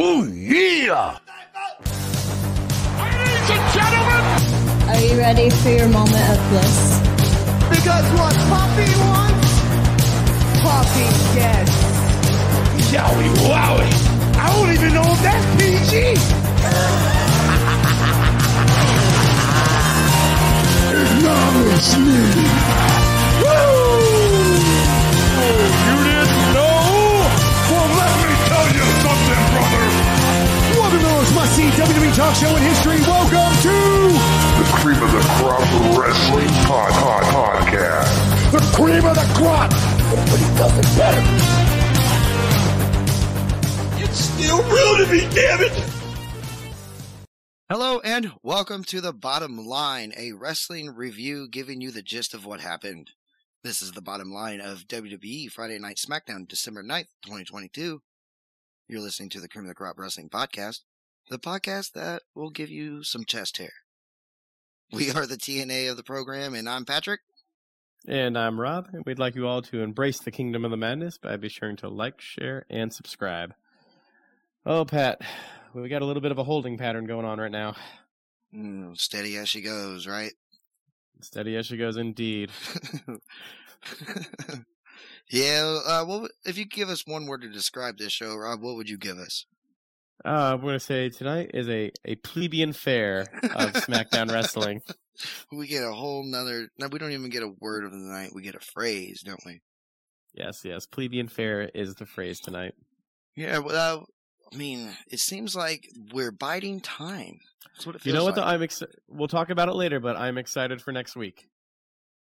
Oh, yeah! Ladies and gentlemen, Are you ready for your moment of bliss? Because what Poppy wants, Poppy gets. Yowie wowie! I don't even know if that's PG! Acknowledge me! The WWE talk show in history. Welcome to the cream of the crop wrestling pod, pod, podcast. The cream of the crop! Nobody does it better! It's still real to me, damn it! Hello and welcome to the Bottom Line, a wrestling review giving you the gist of what happened. This is the bottom line of WWE Friday Night SmackDown, December 9th, 2022. You're listening to the Cream of the Crop Wrestling Podcast, the podcast that will give you some chest hair. We are the TNA of the program, and I'm Patrick. And I'm Rob, and we'd like you all to embrace the kingdom of the madness by be sure to like, share, and subscribe. Oh, Pat, we got a little bit of a holding pattern going on right now. Mm, steady as she goes, right? Steady as she goes, indeed. yeah, uh, what, would- if you give us one word to describe this show, Rob, what would you give us? Uh, I'm going to say tonight is a, a plebeian fare of SmackDown Wrestling. We get a whole nother. No, we don't even get a word of the night. We get a phrase, don't we? Yes, yes, plebeian fare is the phrase tonight. Yeah. Well, I mean, it seems like we're biding time. That's what it You know what? like. Though I'm ex- We'll talk about it later, but I'm excited for next week.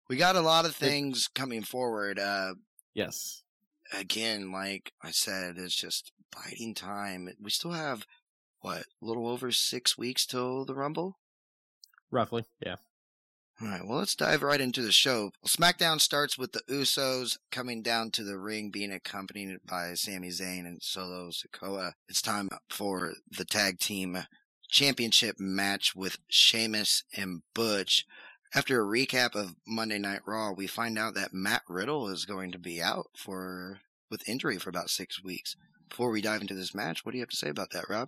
we got a lot of things coming forward. Uh, Yes. Again, like I said, it's just biding time. We still have what, a little over six weeks till the Rumble. Roughly, yeah. All right, well, let's dive right into the show. SmackDown starts with the Usos coming down to the ring, being accompanied by Sami Zayn and Solo Sikoa. It's time for the tag team championship match with Sheamus and Butch. After a recap of Monday Night Raw, we find out that Matt Riddle is going to be out for with injury for about six weeks. Before we dive into this match, what do you have to say about that, Rob?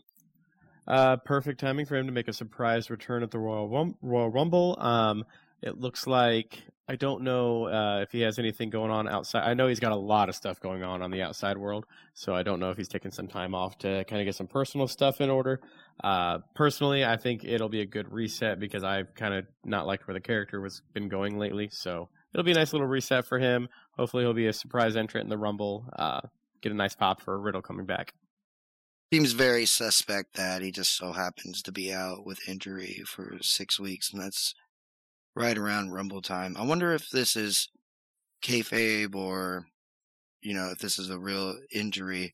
Uh, perfect timing for him to make a surprise return at the Royal Royal Rumble. Um, it looks like I don't know uh, if he has anything going on outside. I know he's got a lot of stuff going on on the outside world, so I don't know if he's taking some time off to kind of get some personal stuff in order. Uh, personally, I think it'll be a good reset because I've kind of not liked where the character was been going lately. So it'll be a nice little reset for him. Hopefully, he'll be a surprise entrant in the Rumble. Uh, get a nice pop for Riddle coming back. Seems very suspect that he just so happens to be out with injury for six weeks, and that's right around Rumble time. I wonder if this is kayfabe or, you know, if this is a real injury.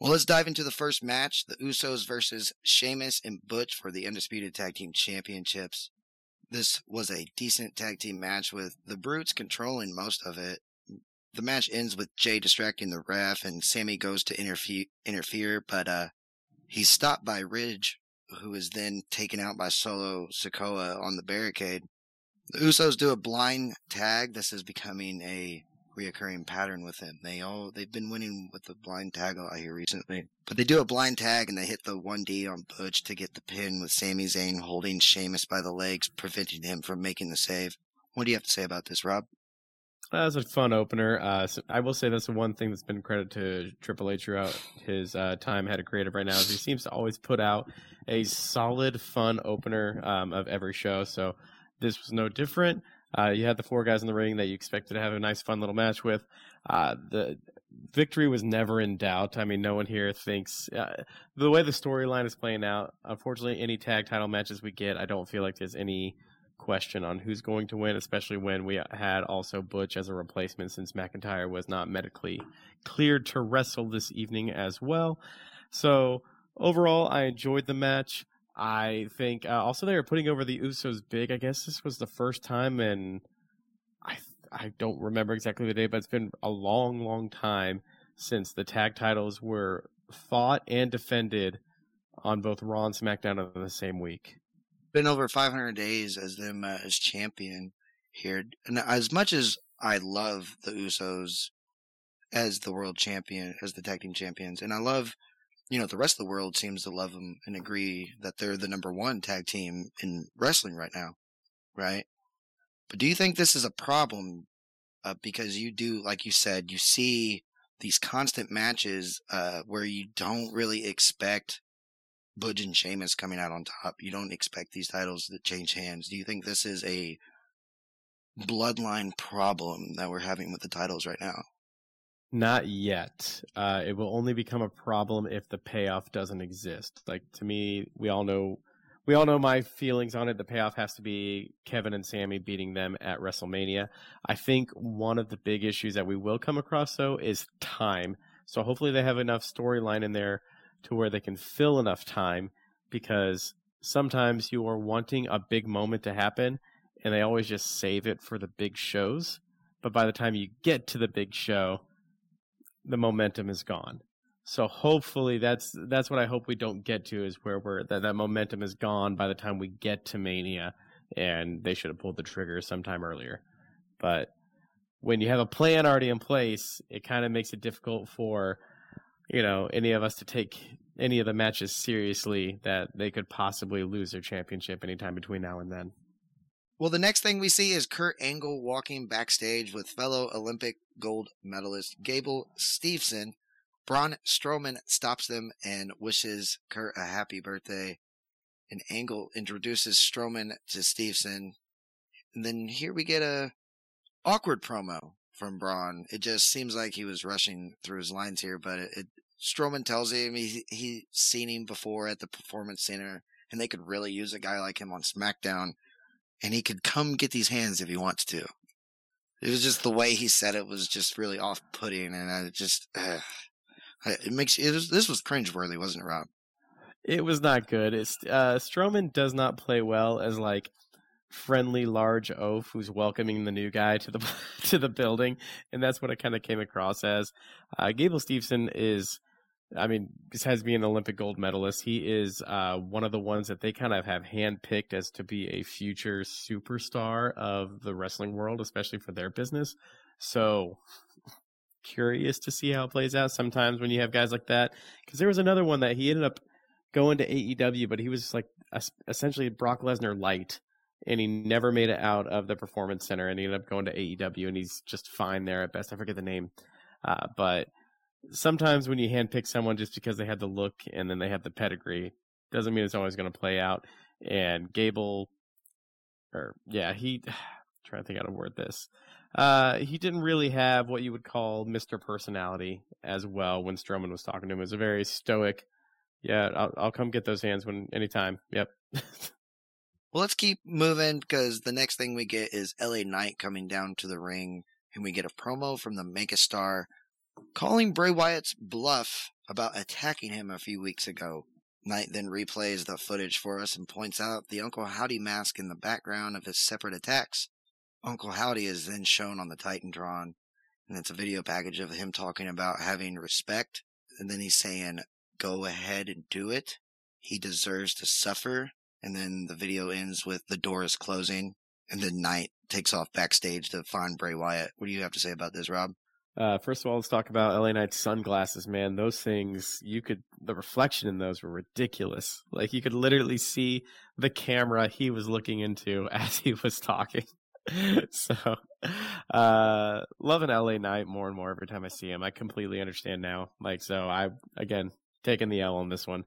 Well, let's dive into the first match: the Usos versus Sheamus and Butch for the undisputed tag team championships. This was a decent tag team match with the Brutes controlling most of it. The match ends with Jay distracting the ref, and Sami goes to interfere, interfere, but uh, he's stopped by Ridge, who is then taken out by Solo Sikoa on the barricade. The Usos do a blind tag. This is becoming a reoccurring pattern with them. They all they've been winning with the blind tag lot here recently. But they do a blind tag and they hit the one D on Butch to get the pin with Sami Zayn holding Sheamus by the legs, preventing him from making the save. What do you have to say about this, Rob? That was a fun opener. Uh, so I will say that's the one thing that's been credit to Triple H throughout his uh, time head of creative right now is he seems to always put out a solid, fun opener um, of every show. So this was no different. Uh, you had the four guys in the ring that you expected to have a nice, fun little match with. Uh, the victory was never in doubt. I mean, no one here thinks uh, the way the storyline is playing out. Unfortunately, any tag title matches we get, I don't feel like there's any question on who's going to win, especially when we had also Butch as a replacement since McIntyre was not medically cleared to wrestle this evening as well. So overall, I enjoyed the match. I think uh, also they were putting over the Usos big. I guess this was the first time and I I don't remember exactly the day, but it's been a long, long time since the tag titles were fought and defended on both Raw and SmackDown in the same week. been over 500 days as them uh, as champion here. And as much as I love the Usos as the world champion, as the tag team champions, and I love you know, the rest of the world seems to love them and agree that they're the number one tag team in wrestling right now, right? But do you think this is a problem? Uh, because you do, like you said, you see these constant matches uh, where you don't really expect Butch and Sheamus coming out on top. You don't expect these titles to change hands. Do you think this is a bloodline problem that we're having with the titles right now? Not yet. Uh, it will only become a problem if the payoff doesn't exist. Like to me, we all know, we all know my feelings on it. The payoff has to be Kevin and Sami beating them at WrestleMania. I think one of the big issues that we will come across though is time. So hopefully they have enough storyline in there to where they can fill enough time because sometimes you are wanting a big moment to happen and they always just save it for the big shows. But by the time you get to the big show, the momentum is gone. So hopefully that's that's what I hope we don't get to is where we're that, that momentum is gone by the time we get to Mania and they should have pulled the trigger sometime earlier. But when you have a plan already in place, it kind of makes it difficult for you know any of us to take any of the matches seriously that they could possibly lose their championship anytime between now and then. Well, the next thing we see is Kurt Angle walking backstage with fellow Olympic gold medalist Gable Steveson. Braun Strowman stops them and wishes Kurt a happy birthday. And Angle introduces Strowman to Steveson. And then here we get a awkward promo from Braun. It just seems like he was rushing through his lines here, but it, it Strowman tells him he he's seen him before at the Performance Center, and they could really use a guy like him on SmackDown and he could come get these hands if he wants to. It was just the way he said it was just really off putting, and I just uh, it makes it was, this was cringeworthy, wasn't it, Rob? It was not good. It's uh, Strowman does not play well as like friendly large oaf who's welcoming the new guy to the to the building, and that's what it kind of came across as. Uh, Gable Steveson is I mean, besides being an Olympic gold medalist, he is uh, one of the ones that they kind of have handpicked as to be a future superstar of the wrestling world, especially for their business. So curious to see how it plays out sometimes when you have guys like that. Because there was another one that he ended up going to AEW, but he was like essentially Brock Lesnar light. And he never made it out of the performance center, and he ended up going to AEW, and he's just fine there at best. I forget the name, uh, but sometimes when you handpick someone just because they had the look and then they have the pedigree, doesn't mean it's always going to play out. And Gable, or yeah, he trying to think how to word this. Uh, he didn't really have what you would call Mr. Personality as well when Strowman was talking to him. It was a very stoic. Yeah, I'll, I'll come get those hands when anytime. Yep. well, let's keep moving because the next thing we get is LA Knight coming down to the ring, and we get a promo from the megastar calling Bray Wyatt's bluff about attacking him a few weeks ago. Knight then replays the footage for us and points out the Uncle Howdy mask in the background of his separate attacks. Uncle Howdy is then shown on the Titantron, and it's a video package of him talking about having respect, and then he's saying, go ahead and do it. He deserves to suffer. And then the video ends with the door is closing, and then Knight takes off backstage to find Bray Wyatt. What do you have to say about this, Rob? Uh, first of all, let's talk about LA Knight's sunglasses, man. Those things, you could, the reflection in those were ridiculous. Like you could literally see the camera he was looking into as he was talking. so, uh, loving LA Knight more and more every time I see him. I completely understand now. Like, so I, again, taking the L on this one.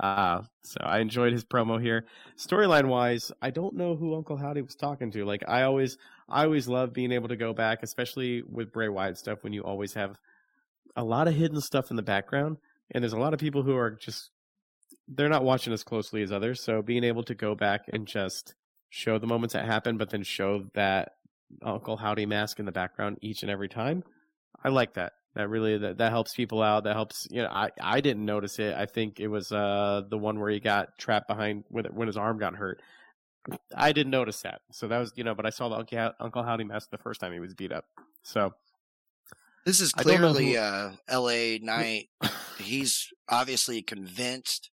Uh, so I enjoyed his promo here. Storyline wise, I don't know who Uncle Howdy was talking to. Like I always, I always love being able to go back, especially with Bray Wyatt stuff, when you always have a lot of hidden stuff in the background, and there's a lot of people who are just they're not watching as closely as others. So being able to go back and just show the moments that happen, but then show that Uncle Howdy mask in the background each and every time, I like that. That really that, that helps people out. That helps you know i i didn't notice it. I think it was uh the one where he got trapped behind when when his arm got hurt i didn't notice that so that was you know but i saw the uncle, uncle howdy mask the first time he was beat up so this is clearly who... uh la knight he's obviously convinced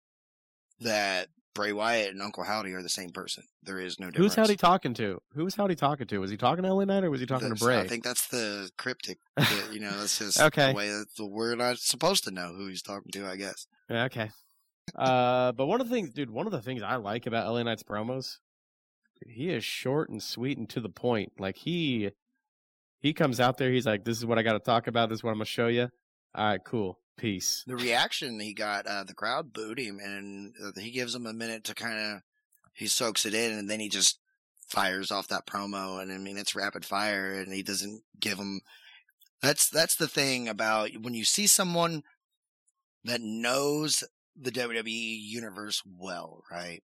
that Bray Wyatt and Uncle Howdy are the same person. There is no difference. Who's Howdy talking to? Who was Howdy talking to? Was he talking to LA Knight or was he talking That's- to Bray? I think that's the cryptic. bit, you know, that's just Okay. the way that the we're not supposed to know who he's talking to. I guess. Yeah, okay. Uh, but one of the things, dude, one of the things I like about LA Knight's promos, he is short and sweet and to the point. Like he, he comes out there, he's like, "This is what I got to talk about. This is what I'm gonna show you." All right, cool, peace. The reaction he got, uh, the crowd booed him, and uh, he gives him a minute to kind of he soaks it in, and then he just fires off that promo, and I mean it's rapid fire, and he doesn't give him. That's that's the thing about when you see someone that knows the WWE universe well, right?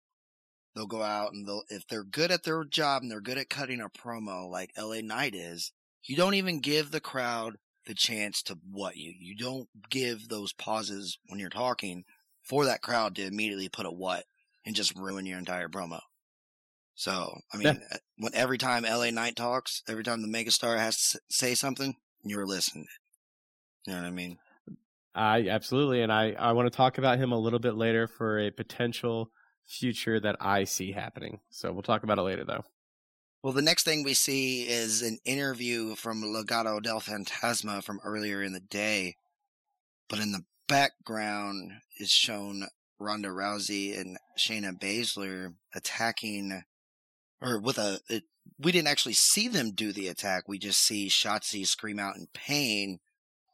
They'll go out and they'll if they're good at their job and they're good at cutting a promo like LA Knight is, you don't even give the crowd the chance to what you. You don't give those pauses when you're talking for that crowd to immediately put a what and just ruin your entire promo. So, I mean, uh, when every time LA Knight talks, every time the megastar has to say something, you're listening. You know what I mean? I absolutely, and I I want to talk about him a little bit later for a potential future that I see happening. So we'll talk about it later, though. Well, the next thing we see is an interview from Legado del Fantasma from earlier in the day. But in the background is shown Ronda Rousey and Shayna Baszler attacking, or with a. It, we didn't actually see them do the attack. We just see Shotzi scream out in pain,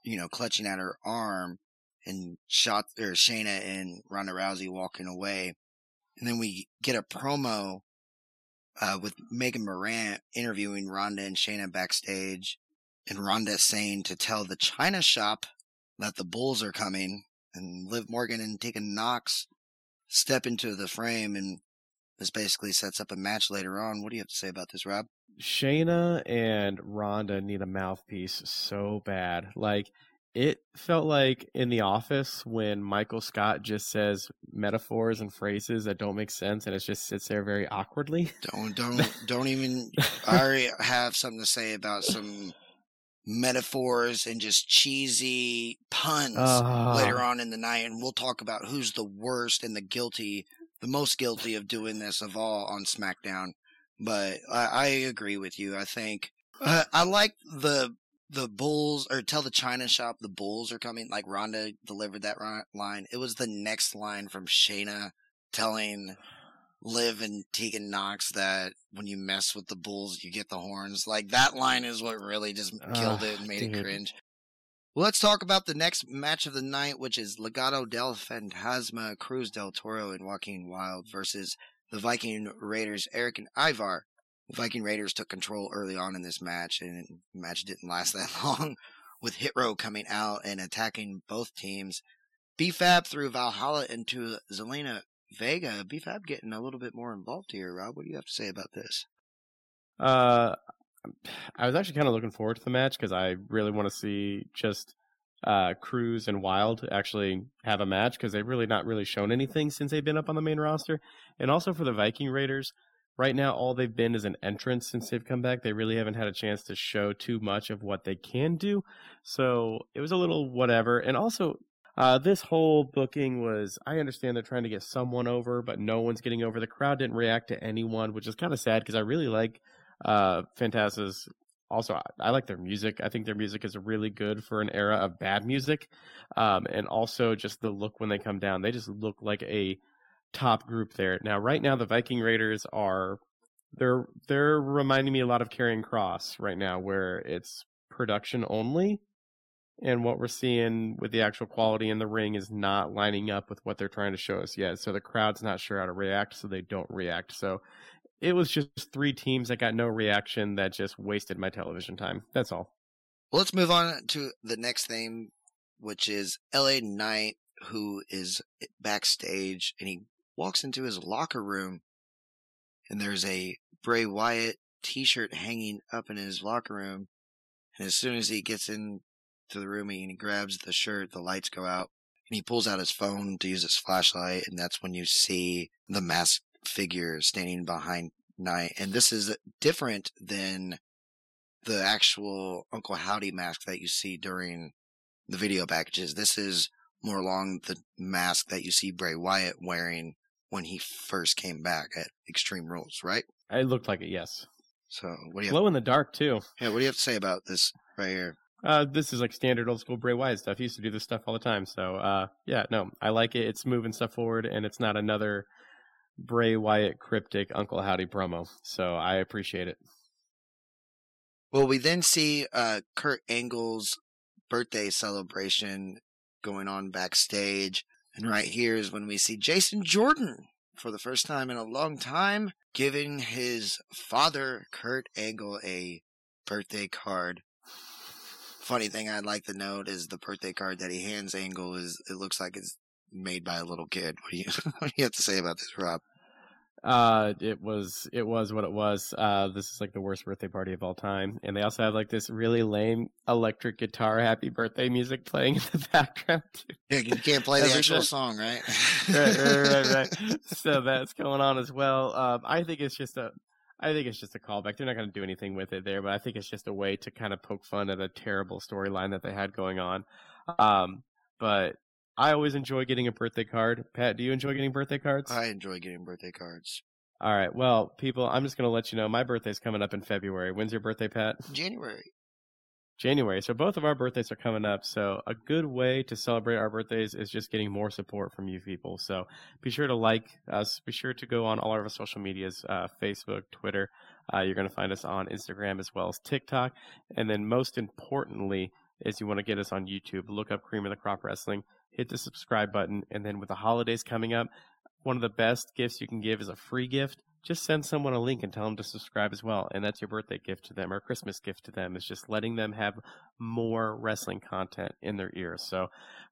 you know, clutching at her arm, and Shot or Shayna and Ronda Rousey walking away. And then we get a promo uh, with Megan Morant interviewing Ronda and Shayna backstage, and Ronda saying to tell the China shop that the Bulls are coming, and Liv Morgan and Tegan Knox step into the frame, and this basically sets up a match later on. What do you have to say about this, Rob? Shayna and Ronda need a mouthpiece so bad. Like it felt like in the office when Michael Scott just says metaphors and phrases that don't make sense and it just sits there very awkwardly. Don't don't don't even. I already have something to say about some metaphors and just cheesy puns Ah. later on in the night, and we'll talk about who's the worst and the guilty, the most guilty of doing this of all on SmackDown. But I, I agree with you. I think uh, I like the the Bulls or tell the China shop the Bulls are coming. Like Ronda delivered that line. It was the next line from Shayna telling Liv and Tegan Knox that when you mess with the Bulls, you get the horns. Like that line is what really just killed Ah, it and made it cringe. Well, let's talk about the next match of the night, which is Legado del Fantasma, Cruz del Toro, and Joaquin Wild versus the Viking Raiders, Erik and Ivar. Viking Raiders took control early on in this match, and the match didn't last that long, with Hit Row coming out and attacking both teams. BFAB threw Valhalla into Zelina Vega. BFAB getting a little bit more involved here. Rob, what do you have to say about this? Uh, I was actually kind of looking forward to the match because I really want to see just uh, Cruz and Wild actually have a match because they've really not really shown anything since they've been up on the main roster. And also for the Viking Raiders, right now all they've been is an entrance since they've come back. They really haven't had a chance to show too much of what they can do. So it was a little whatever. And also, uh, this whole booking was, I understand they're trying to get someone over, but no one's getting over. The crowd didn't react to anyone, which is kind of sad because I really like uh. Also, I, I like their music. I think their music is really good for an era of bad music. Um, and also just the look when they come down. They just look like a top group there. Now, right now, the Viking Raiders are. They're they're reminding me a lot of Karrion Kross right now, where it's production only, and what we're seeing with the actual quality in the ring is not lining up with what they're trying to show us yet. So the crowd's not sure how to react, so they don't react. So it was just three teams that got no reaction that just wasted my television time. That's all. Well, let's move on to the next thing, which is LA Knight, who is backstage and he walks into his locker room and there's a Bray Wyatt t-shirt hanging up in his locker room. And as soon as he gets into the room and he grabs the shirt, the lights go out and he pulls out his phone to use his flashlight. And that's when you see the masked figure standing behind Knight. And this is different than the actual Uncle Howdy mask that you see during the video packages. This is more along the mask that you see Bray Wyatt wearing when he first came back at Extreme Rules, right? It looked like it, yes. So what do you have, Glow in the dark too. yeah, what do you have to say about this right here? Uh, this is like standard old school Bray Wyatt stuff. He used to do this stuff all the time. So, uh, yeah, no, I like it. It's moving stuff forward, and it's not another Bray Wyatt cryptic Uncle Howdy promo. So I appreciate it. Well, we then see uh, Kurt Angle's birthday celebration going on backstage. And right here is when we see Jason Jordan for the first time in a long time giving his father, Kurt Angle, a birthday card. Funny thing I'd like to note is the birthday card that he hands Angle is it looks like it's made by a little kid. What do you what do you have to say about this, Rob? Uh, it was it was what it was. Uh, this is like the worst birthday party of all time, and they also have like this really lame electric guitar "Happy Birthday" music playing in the background. Yeah, you can't play the actual song, right? right, right, right, right. So that's going on as well. Um, I think it's just a, I think it's just a callback. They're not going to do anything with it there, but I think it's just a way to kind of poke fun at a terrible storyline that they had going on. Um, but I always enjoy getting a birthday card. Pat, do you enjoy getting birthday cards? I enjoy getting birthday cards. All right. Well, people, I'm just going to let you know my birthday's coming up in February. When's your birthday, Pat? January. January. So both of our birthdays are coming up. So a good way to celebrate our birthdays is just getting more support from you people. So be sure to like us. Be sure to go on all of our social medias, uh, Facebook, Twitter. Uh, you're going to find us on Instagram as well as TikTok. And then most importantly is you want to get us on YouTube. Look up Cream of the Crop Wrestling. Hit the subscribe button. And then with the holidays coming up, one of the best gifts you can give is a free gift. Just send someone a link and tell them to subscribe as well. And that's your birthday gift to them or Christmas gift to them. Is just letting them have more wrestling content in their ears. So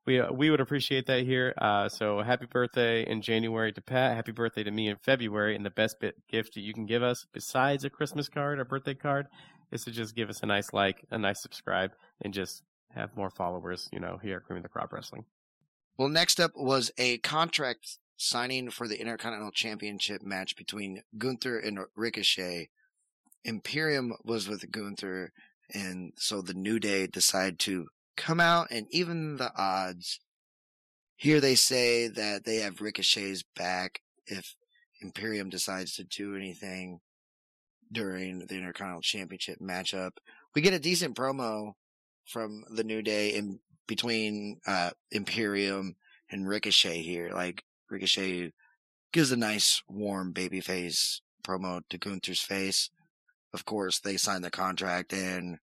we uh, we would appreciate that here. Uh, so happy birthday in January to Pat. Happy birthday to me in February. And the best bit gift that you can give us besides a Christmas card or birthday card is to just give us a nice like, a nice subscribe, and just have more followers. You know, here at Cream of the Crop Wrestling. Well, next up was a contract signing for the Intercontinental Championship match between Gunther and Ricochet. Imperium was with Gunther, and so the New Day decided to come out and even the odds. Here they say that they have Ricochet's back if Imperium decides to do anything during the Intercontinental Championship matchup. We get a decent promo from the New Day in between uh, Imperium and Ricochet here. Like Ricochet gives a nice warm babyface promo to Gunther's face. Of course, they sign the contract and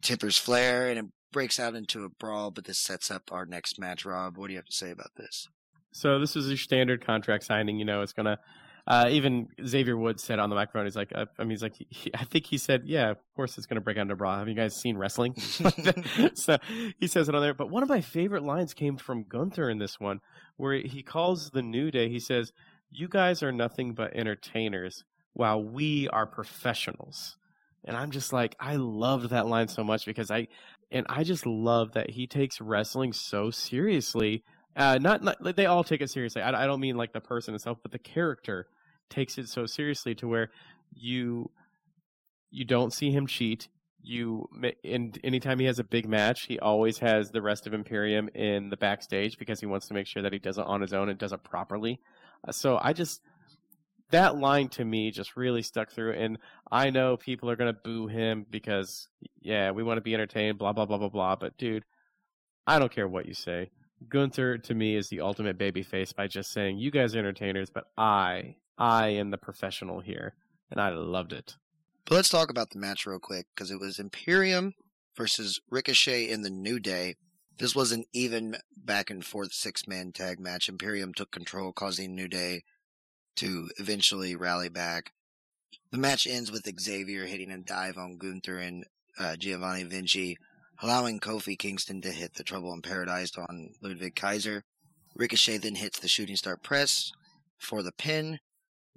Tippers Flair and it breaks out into a brawl, but this sets up our next match, Rob. What do you have to say about this? So this is your standard contract signing. You know, it's gonna. Uh, even Xavier Woods said on the microphone, he's like, uh, I mean, he's like, he, I think he said, yeah, of course it's gonna break out into brawl. Have you guys seen wrestling? so he says it on there. But one of my favorite lines came from Gunther in this one, where he calls the New Day. He says, "You guys are nothing but entertainers, while we are professionals." And I'm just like, I loved that line so much because I, and I just love that he takes wrestling so seriously. Uh, not, not like, they all take it seriously. I, I don't mean like the person itself, but the character takes it so seriously to where you you don't see him cheat. You and anytime he has a big match, he always has the rest of Imperium in the backstage because he wants to make sure that he does it on his own and does it properly. Uh, so I just that line to me just really stuck through. And I know people are gonna boo him because yeah, we want to be entertained, blah blah blah blah blah. But dude, I don't care what you say. Gunther to me is the ultimate babyface by just saying, "You guys are entertainers, but I, I am the professional here," and I loved it. But let's talk about the match real quick because it was Imperium versus Ricochet in the New Day. This was an even back and forth six man tag match. Imperium took control, causing New Day to eventually rally back. The match ends with Xavier hitting a dive on Gunther and uh, Giovanni Vinci, allowing Kofi Kingston to hit the Trouble in Paradise on Ludwig Kaiser. Ricochet then hits the Shooting Star Press for the pin.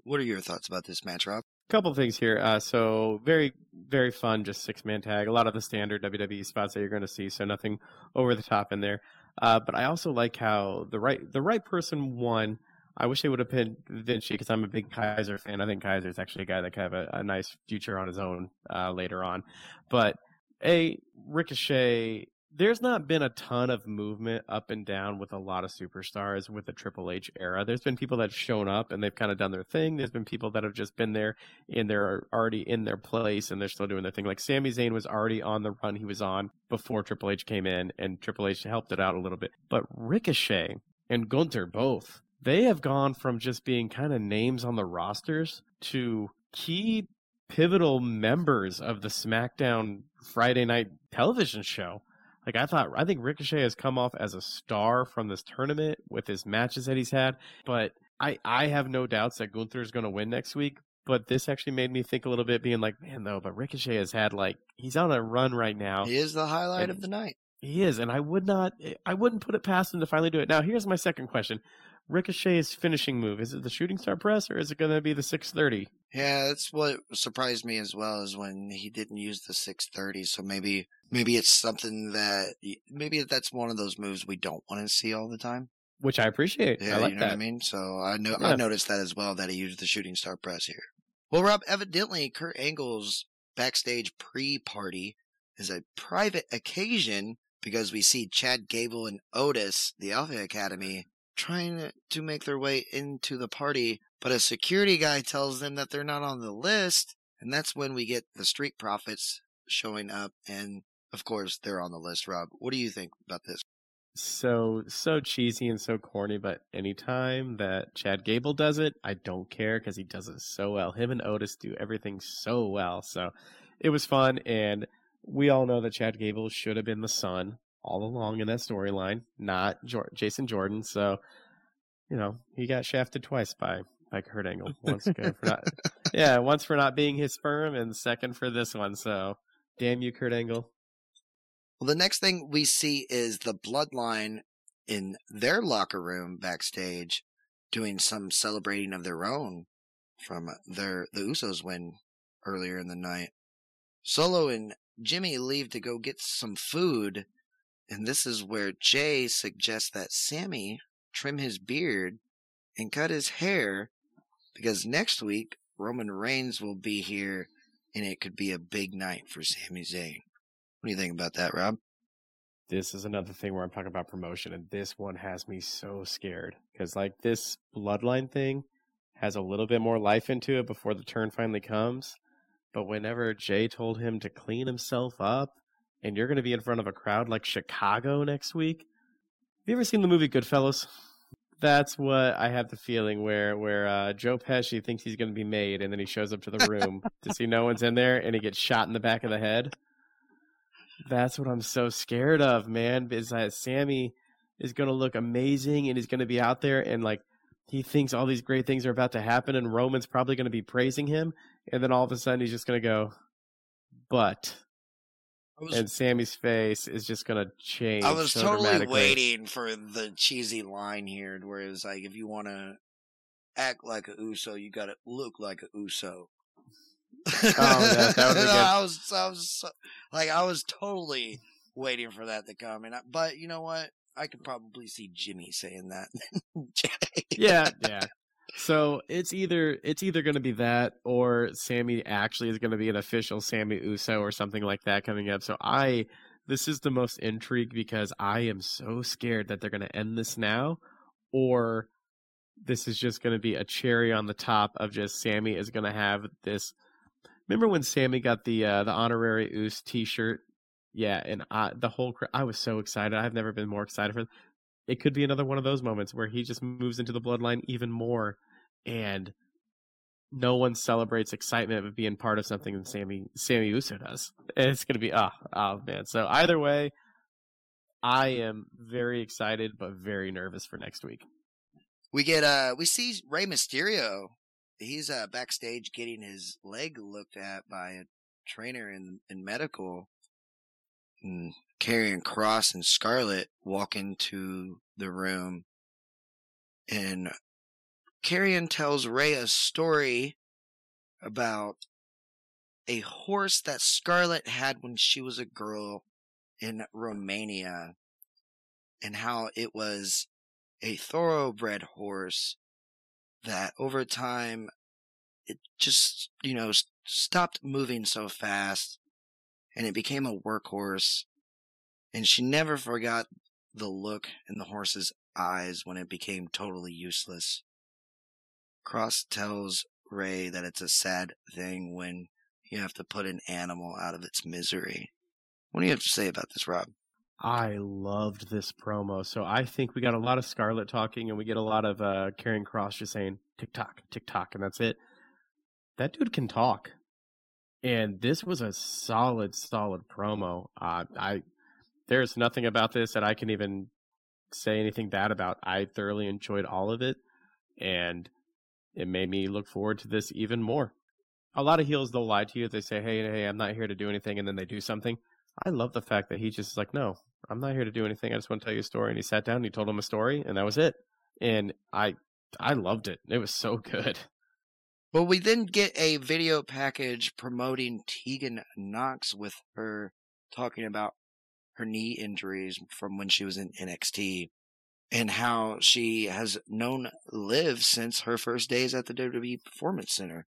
What are your thoughts about this match, Rob? couple things here. Uh, so very, very fun, just six man tag. A lot of the standard WWE spots that you're going to see, so nothing over the top in there. Uh, but I also like how the right the right person won. I wish they would have pinned Vinci because I'm a big Kaiser fan. I think Kaiser is actually a guy that could have a, a nice future on his own uh, later on. But a Ricochet there's not been a ton of movement up and down with a lot of superstars with the Triple H era. There's been people that have shown up and they've kind of done their thing. There's been people that have just been there and they're already in their place and they're still doing their thing. Like Sami Zayn was already on the run he was on before Triple H came in and Triple H helped it out a little bit. But Ricochet and Gunther both, they have gone from just being kind of names on the rosters to key pivotal members of the SmackDown Friday night television show. Like I thought, I think Ricochet has come off as a star from this tournament with his matches that he's had. But I, I have no doubts that Gunther is going to win next week. But this actually made me think a little bit, being like, man, though, but Ricochet has had like he's on a run right now. He is the highlight And- of the night. He is, and I would not, I wouldn't put it past him to finally do it. Now, here's my second question: Ricochet's finishing move is it the shooting star press or is it going to be the 630? Yeah, that's what surprised me as well is when he didn't use the 630. So maybe maybe it's something that maybe that's one of those moves we don't want to see all the time. Which I appreciate. Yeah, I like you know that. what I mean. So I know Yeah. I noticed that as well that he used the shooting star press here. Well, Rob, evidently Kurt Angle's backstage pre-party is a private occasion because we see Chad Gable and Otis, the Alpha Academy, trying to make their way into the party, but a security guy tells them that they're not on the list, and that's when we get the Street Profits showing up, and of course they're on the list. Rob, what do you think about this? so so cheesy and so corny, but anytime that Chad Gable does it, I don't care because he does it so well. Him and Otis do everything so well. So it was fun, and we all know that Chad Gable should have been the son all along in that storyline, not Jor- Jason Jordan. So you know he got shafted twice by by Kurt Angle. Once for not, yeah, once for not being his sperm, and second for this one. So damn you, Kurt Angle. Well, the next thing we see is the bloodline in their locker room backstage doing some celebrating of their own from their the Usos win earlier in the night. Solo and Jimmy leave to go get some food, and this is where Jay suggests that Sami trim his beard and cut his hair because next week Roman Reigns will be here and it could be a big night for Sami Zayn. What do you think about that, Rob? this is another thing where I'm talking about promotion, and this one has me so scared because like this bloodline thing has a little bit more life into it before the turn finally comes. But whenever Jay told him to clean himself up, and you're going to be in front of a crowd like Chicago next week, have you ever seen the movie Goodfellas? That's what I have the feeling where where uh, Joe Pesci thinks he's going to be made, and then he shows up to the room to see no one's in there, and he gets shot in the back of the head. That's what I'm so scared of, man. Is that Sami is going to look amazing and he's going to be out there and like he thinks all these great things are about to happen and Roman's probably going to be praising him and then all of a sudden he's just going to go, but was, and Sami's face is just going to change. I was so totally waiting for the cheesy line here, where it's like, if you want to act like a Uso, you got to look like a Uso. Oh, would've good. I was, I was so- like, I was totally waiting for that to come, and I, but you know what? I could probably see Jimmy saying that. Yeah, yeah. So it's either it's either going to be that or Sami actually is going to be an official Sami Uso or something like that coming up. So I this is the most intrigue because I am so scared that they're going to end this now or this is just going to be a cherry on the top of just Sami is going to have this Remember when Sami got the uh, the honorary Us t-shirt? Yeah, and I, the whole I was so excited. I've never been more excited for it could be another one of those moments where he just moves into the bloodline even more and no one celebrates excitement of being part of something Sami Sami Uso does. It's gonna be oh oh man. So either way, I am very excited but very nervous for next week. We get uh we see Rey Mysterio. He's uh backstage getting his leg looked at by a trainer in in medical. And Karrion Kross and Scarlett walk into the room and Karrion tells Rey a story about a horse that Scarlett had when she was a girl in Romania and how it was a thoroughbred horse that over time it just, you know, stopped moving so fast and it became a workhorse and she never forgot the look in the horse's eyes when it became totally useless. Kross tells Rey that it's a sad thing when you have to put an animal out of its misery. What do you have to say about this, Rob? I loved this promo. So I think we got a lot of Scarlett talking, and we get a lot of uh, Karrion Kross just saying tick tock, tick tock, and that's it. That dude can talk, and this was a solid, solid promo. Uh, I there's nothing about this that I can even say anything bad about. I thoroughly enjoyed all of it, and it made me look forward to this even more. A lot of heels they'll lie to you. They say, "Hey, hey, I'm not here to do anything," and then they do something. I love the fact that he just like, "No, I'm not here to do anything. I just want to tell you a story." And he sat down and he told him a story, and that was it. And I, I loved it. It was so good. Well, we then get a video package promoting Tegan Knox with her talking about her knee injuries from when she was in NXT and how she has known Liv since her first days at the WWE Performance Center.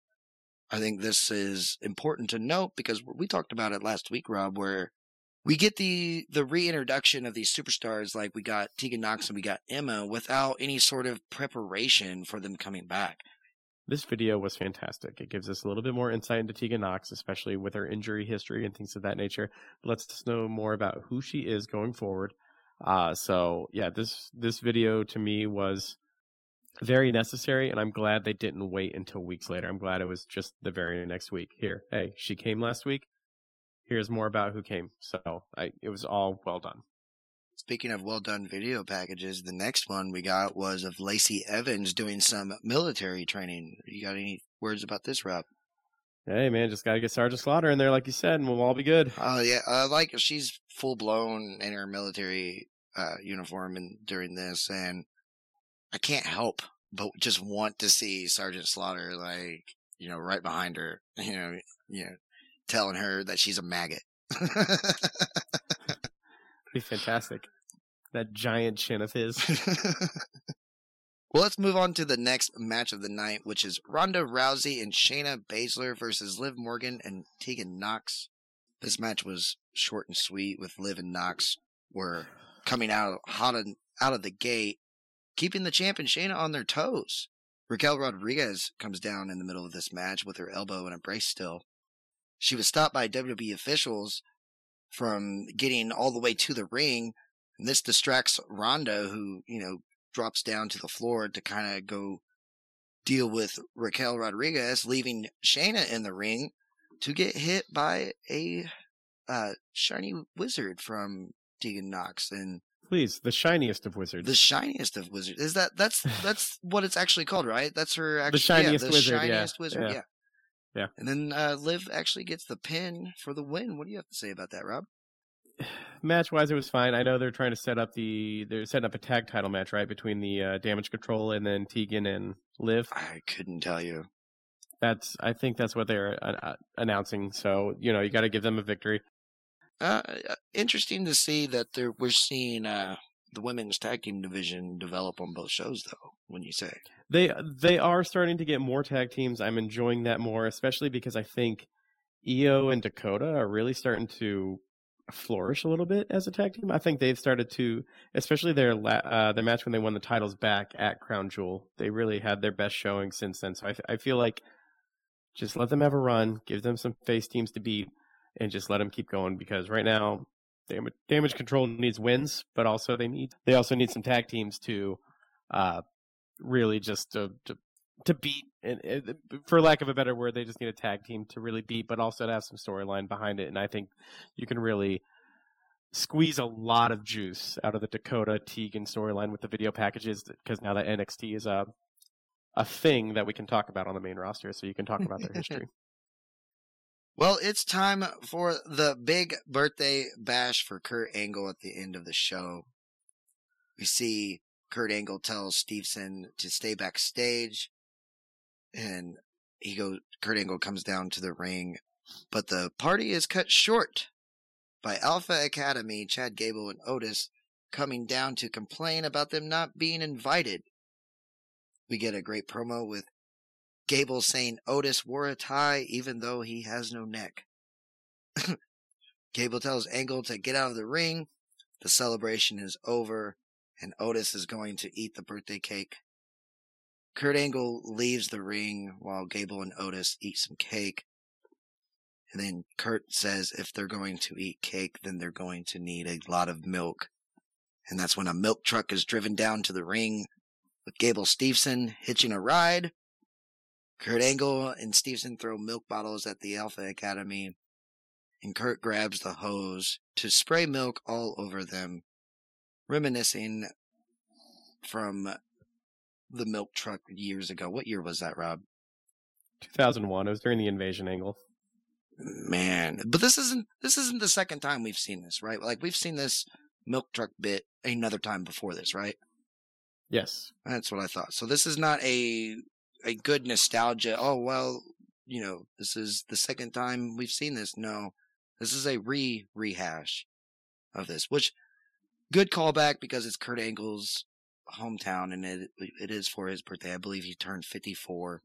I think this is important to note because we talked about it last week, Rob, where we get the the reintroduction of these superstars like we got Tegan Knox and we got Emma without any sort of preparation for them coming back. This video was fantastic. It gives us a little bit more insight into Tegan Knox, especially with her injury history and things of that nature. It lets us know more about who she is going forward. Uh, so yeah, this this video to me was very necessary, and I'm glad they didn't wait until weeks later. I'm glad it was just the very next week. Here, hey, she came last week. Here's more about who came. So I, it was all well done. Speaking of well done video packages, the next one we got was of Lacey Evans doing some military training. You got any words about this, Rob? Hey man, just gotta get Sergeant Slaughter in there, like you said, and we'll all be good. Oh yeah, uh, like she's full blown in her military uh, uniform and during this, and I can't help but just want to see Sergeant Slaughter, like you know, right behind her, you know, you know, telling her that she's a maggot. Be fantastic. That giant chin of his. well, let's move on to the next match of the night, which is Ronda Rousey and Shayna Baszler versus Liv Morgan and Tegan Knox. This match was short and sweet, with Liv and Knox were coming out hot and out of the gate, keeping the champ and Shayna on their toes. Raquel Rodriguez comes down in the middle of this match with her elbow in a brace still. She was stopped by WWE officials from getting all the way to the ring. And this distracts Ronda, who, you know, drops down to the floor to kind of go deal with Raquel Rodriguez, leaving Shayna in the ring to get hit by a uh, shiny wizard from Tegan Knox. And Please, the shiniest of wizards. the shiniest of wizards is that that's that's what it's actually called, right? That's her actually shiniest yeah, the wizard, yeah. shiniest wizard, Yeah. yeah. Yeah. And then uh, Liv actually gets the pin for the win. What do you have to say about that, Rob? match wise, it was fine. I know they're trying to set up the they're setting up a tag title match, right, between the uh, Damage Control and then Tegan and Liv. I couldn't tell you. That's I think that's what they're uh, uh, announcing. So you know you got to give them a victory. Uh, uh, interesting to see that there we're seeing uh, the women's tag team division develop on both shows, though. When you say They they are starting to get more tag teams. I'm enjoying that more, especially because I think Io and Dakota are really starting to flourish a little bit as a tag team. I think they've started to, especially their la- uh, their match when they won the titles back at Crown Jewel. They really had their best showing since then. So I, I feel like just let them have a run, give them some face teams to beat, and just let them keep going because right now. Damage, damage control needs wins, but also they need they also need some tag teams to uh, really just to to, to beat and, and for lack of a better word they just need a tag team to really beat but also to have some storyline behind it. And i think you can really squeeze a lot of juice out of the dakota tegan storyline with the video packages because now that nxt is a a thing that we can talk about on the main roster so you can talk about their history Well, it's time for the big birthday bash for Kurt Angle at the end of the show. We see Kurt Angle tells Stevenson to stay backstage, and he goes. Kurt Angle comes down to the ring, but the party is cut short by Alpha Academy, Chad Gable, and Otis coming down to complain about them not being invited. We get a great promo with Gable saying Otis wore a tie even though he has no neck. Gable tells Angle to get out of the ring, the celebration is over and Otis is going to eat the birthday cake. Kurt Angle leaves the ring while Gable and Otis eat some cake. And then Kurt says if they're going to eat cake, then they're going to need a lot of milk. And that's when a milk truck is driven down to the ring with Gable Steveson hitching a ride. Kurt Angle and Steveson throw milk bottles at the Alpha Academy. And Kurt grabs the hose to spray milk all over them, reminiscing from the milk truck years ago. What year was that, Rob? 2001. It was during the invasion angle. Man, but this isn't this isn't the second time we've seen this, right? Like we've seen this milk truck bit another time before this, right? Yes. That's what I thought. So this is not a a good nostalgia. Oh well, you know, this is the second time we've seen this. No, this is a re rehash of this, which good callback because it's Kurt Angle's hometown and it it is for his birthday. I believe he turned 54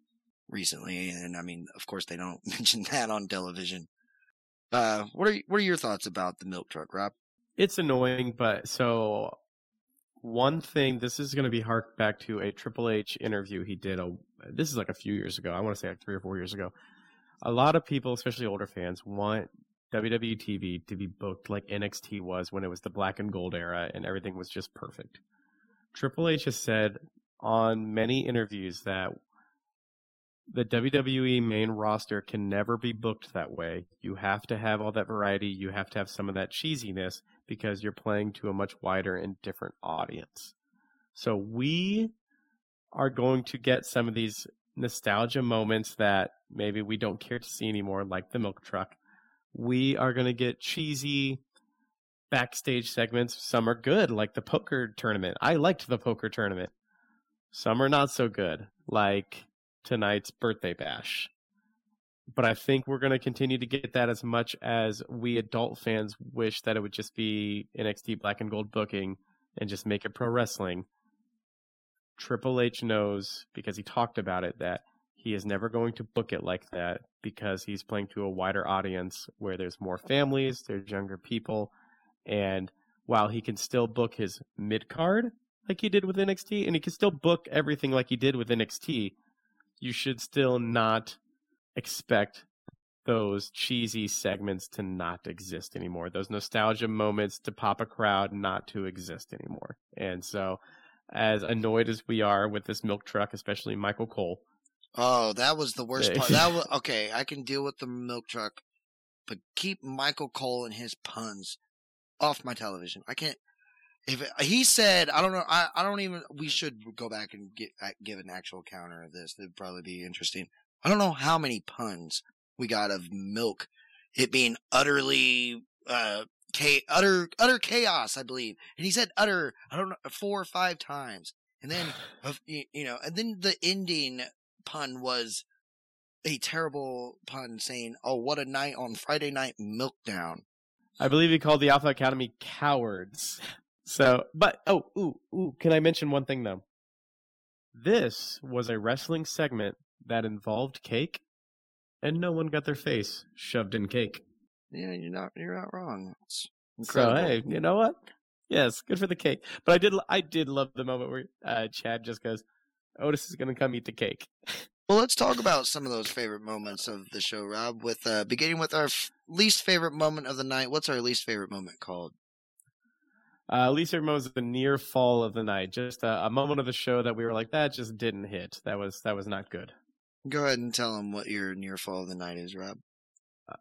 recently, and I mean, of course, they don't mention that on television. Uh, what are what are your thoughts about the milk truck, Rob? It's annoying, but so one thing this is going to be harked back to a Triple H interview he did. A this is like a few years ago. I want to say like three or four years ago. A lot of people, especially older fans, want WWE TV to be booked like NXT was when it was the black and gold era and everything was just perfect. Triple H has said on many interviews that the WWE main roster can never be booked that way. You have to have all that variety. You have to have some of that cheesiness because you're playing to a much wider and different audience. So we are going to get some of these nostalgia moments that maybe we don't care to see anymore, like the milk truck. We are going to get cheesy backstage segments. Some are good, like the poker tournament. I liked the poker tournament. Some are not so good, like tonight's birthday bash. But I think we're going to continue to get that as much as we adult fans wish that it would just be NXT Black and Gold booking and just make it pro wrestling. Triple H knows because he talked about it that he is never going to book it like that because he's playing to a wider audience where there's more families, there's younger people, and while he can still book his mid card like he did with NXT, and he can still book everything like he did with NXT, you should still not expect those cheesy segments to not exist anymore. Those nostalgia moments to pop a crowd not to exist anymore. And so, as annoyed as we are with this milk truck, especially Michael Cole. Oh, that was the worst part. That was okay. I can deal with the milk truck, but keep Michael Cole and his puns off my television. I can't. If it, he said, I don't know, I, I don't even. We should go back and get give an actual counter of this. It'd probably be interesting. I don't know how many puns we got of milk, it being utterly uh utter utter chaos. I believe, and he said utter. I don't know four or five times, and then you know, and then the ending pun was a terrible pun saying, "Oh, what a night on Friday night Milkdown." I believe he called the Alpha Academy cowards. So, but oh, ooh, ooh, can I mention one thing though? This was a wrestling segment that involved cake, and no one got their face shoved in cake. Yeah, you're not you're not wrong. It's incredible. So hey, you know what? Yes, good for the cake. But I did I did love the moment where uh, Chad just goes, "Otis is going to come eat the cake." Well, let's talk about some of those favorite moments of the show, Rob. With uh, beginning with our f- least favorite moment of the night. What's our least favorite moment called? Uh, least favorite moment was the near fall of the night. Just a, a moment of the show that we were like, that just didn't hit. That was that was not good. Go ahead and tell them what your near fall of the night is, Rob.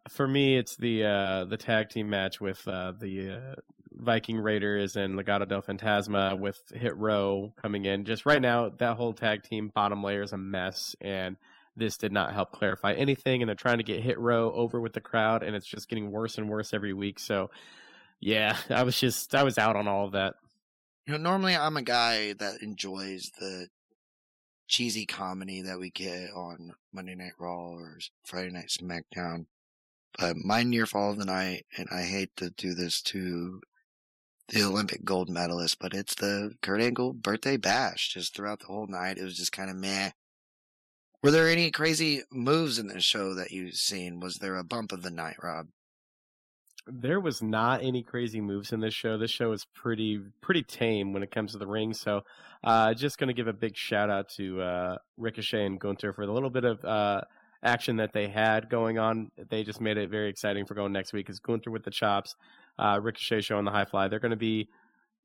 For me, it's the uh, the tag team match with uh, the uh, Viking Raiders and Legado del Fantasma with Hit Row coming in. Just right now, that whole tag team bottom layer is a mess, and this did not help clarify anything. And they're trying to get Hit Row over with the crowd, and it's just getting worse and worse every week. So, yeah, I was just I was out on all of that. You know, normally I'm a guy that enjoys the cheesy comedy that we get on Monday Night Raw or Friday Night SmackDown. But my near fall of the night, and I hate to do this to the Olympic gold medalist, but it's the Kurt Angle birthday bash. Just throughout the whole night, it was just kind of meh. Were there any crazy moves in this show that you've seen? Was there a bump of the night, Rob? there was not any crazy moves in this show. This show is pretty pretty tame when it comes to the ring. So, uh, just going to give a big shout out to uh, Ricochet and Gunther for the little bit of uh, action that they had going on. They just made it very exciting for going next week. Is Gunther with the chops, uh, Ricochet showing the high fly. They're going to be.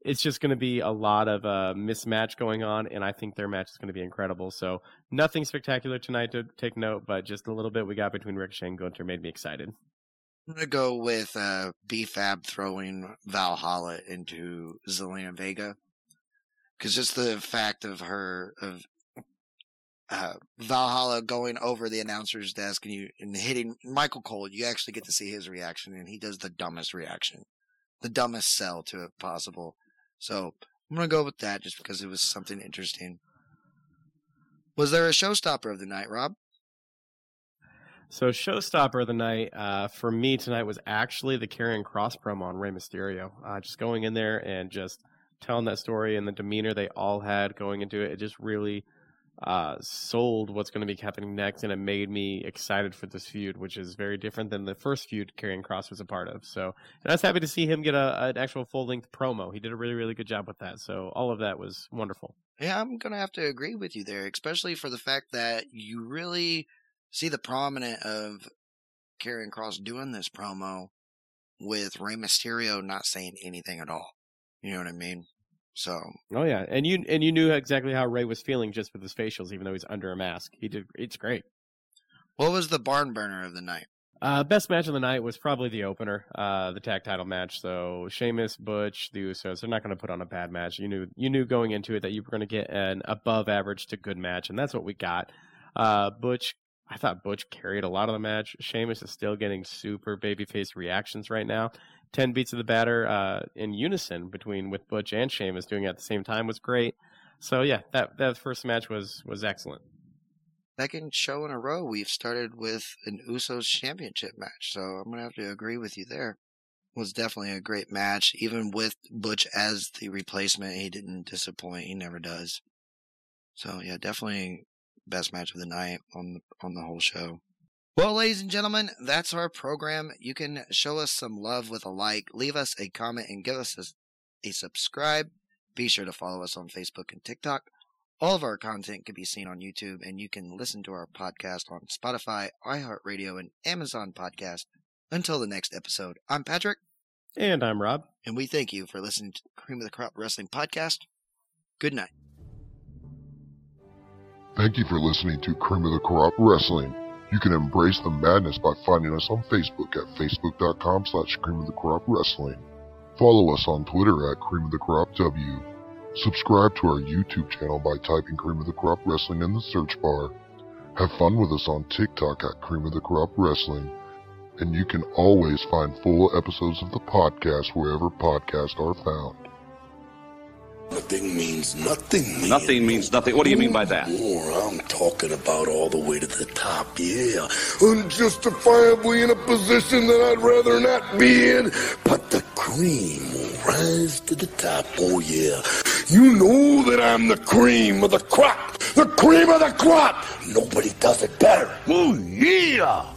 It's just going to be a lot of uh, mismatch going on, and I think their match is going to be incredible. So nothing spectacular tonight to take note, but just a little bit we got between Ricochet and Gunther made me excited. I'm gonna go with uh, B-Fab throwing Valhalla into Zelina Vega, because just the fact of her of uh, Valhalla going over the announcer's desk and you and hitting Michael Cole, you actually get to see his reaction, and he does the dumbest reaction, the dumbest sell to it possible. So I'm gonna go with that just because it was something interesting. Was there a showstopper of the night, Rob? So showstopper of the night uh, for me tonight was actually the Karrion Kross promo on Rey Mysterio. Uh, just going in there and just telling that story and the demeanor they all had going into it. It just really uh, sold what's going to be happening next, and it made me excited for this feud, which is very different than the first feud Karrion Kross was a part of. So, and I was happy to see him get a, an actual full length promo. He did a really, really good job with that. So, all of that was wonderful. Yeah, I'm gonna have to agree with you there, especially for the fact that you really see the prominent of Karrion Kross doing this promo with Rey Mysterio not saying anything at all. You know what I mean? So Oh yeah, and you and you knew exactly how Rey was feeling just with his facials, even though he's under a mask. He did. It's great. what was the barn burner of the night? Uh, best match of the night was probably the opener, uh, the tag title match. So Sheamus, Butch, the Usos. They're not going to put on a bad match. You knew you knew going into it that you were going to get an above average to good match, and that's what we got. Uh, Butch, I thought Butch carried a lot of the match. Sheamus is still getting super babyface reactions right now. Ten beats of the batter uh, in unison between with Butch and Sheamus doing it at the same time was great. So yeah, that that first match was was excellent. Second show in a row we've started with an Usos championship match, so I'm gonna have to agree with you there. It was definitely a great match, even with Butch as the replacement. He didn't disappoint. He never does. So yeah, definitely best match of the night on the, on the whole show. Well, ladies and gentlemen, that's our program. You can show us some love with a like, leave us a comment, and give us a, a subscribe. Be sure to follow us on Facebook and TikTok. All of our content can be seen on YouTube, and you can listen to our podcast on Spotify, iHeartRadio, and Amazon Podcast. Until the next episode, I'm Patrick, And I'm Rob. and we thank you for listening to Cream of the Crop Wrestling Podcast. Good night. Thank you for listening to Cream of the Crop Wrestling. You can embrace the madness by finding us on Facebook at facebook.com slash cream of the crop wrestling. Follow us on Twitter at cream of the crop W. Subscribe to our YouTube channel by typing cream of the crop wrestling in the search bar. Have fun with us on TikTok at cream of the crop wrestling. And you can always find full episodes of the podcast wherever podcasts are found. Nothing means nothing. Man. Nothing means nothing. What do you mean by that? More, I'm talking about all the way to the top, yeah. Unjustifiably in a position that I'd rather not be in, but the cream will rise to the top, oh yeah. You know that I'm the cream of the crop, the cream of the crop. Nobody does it better. Oh, yeah!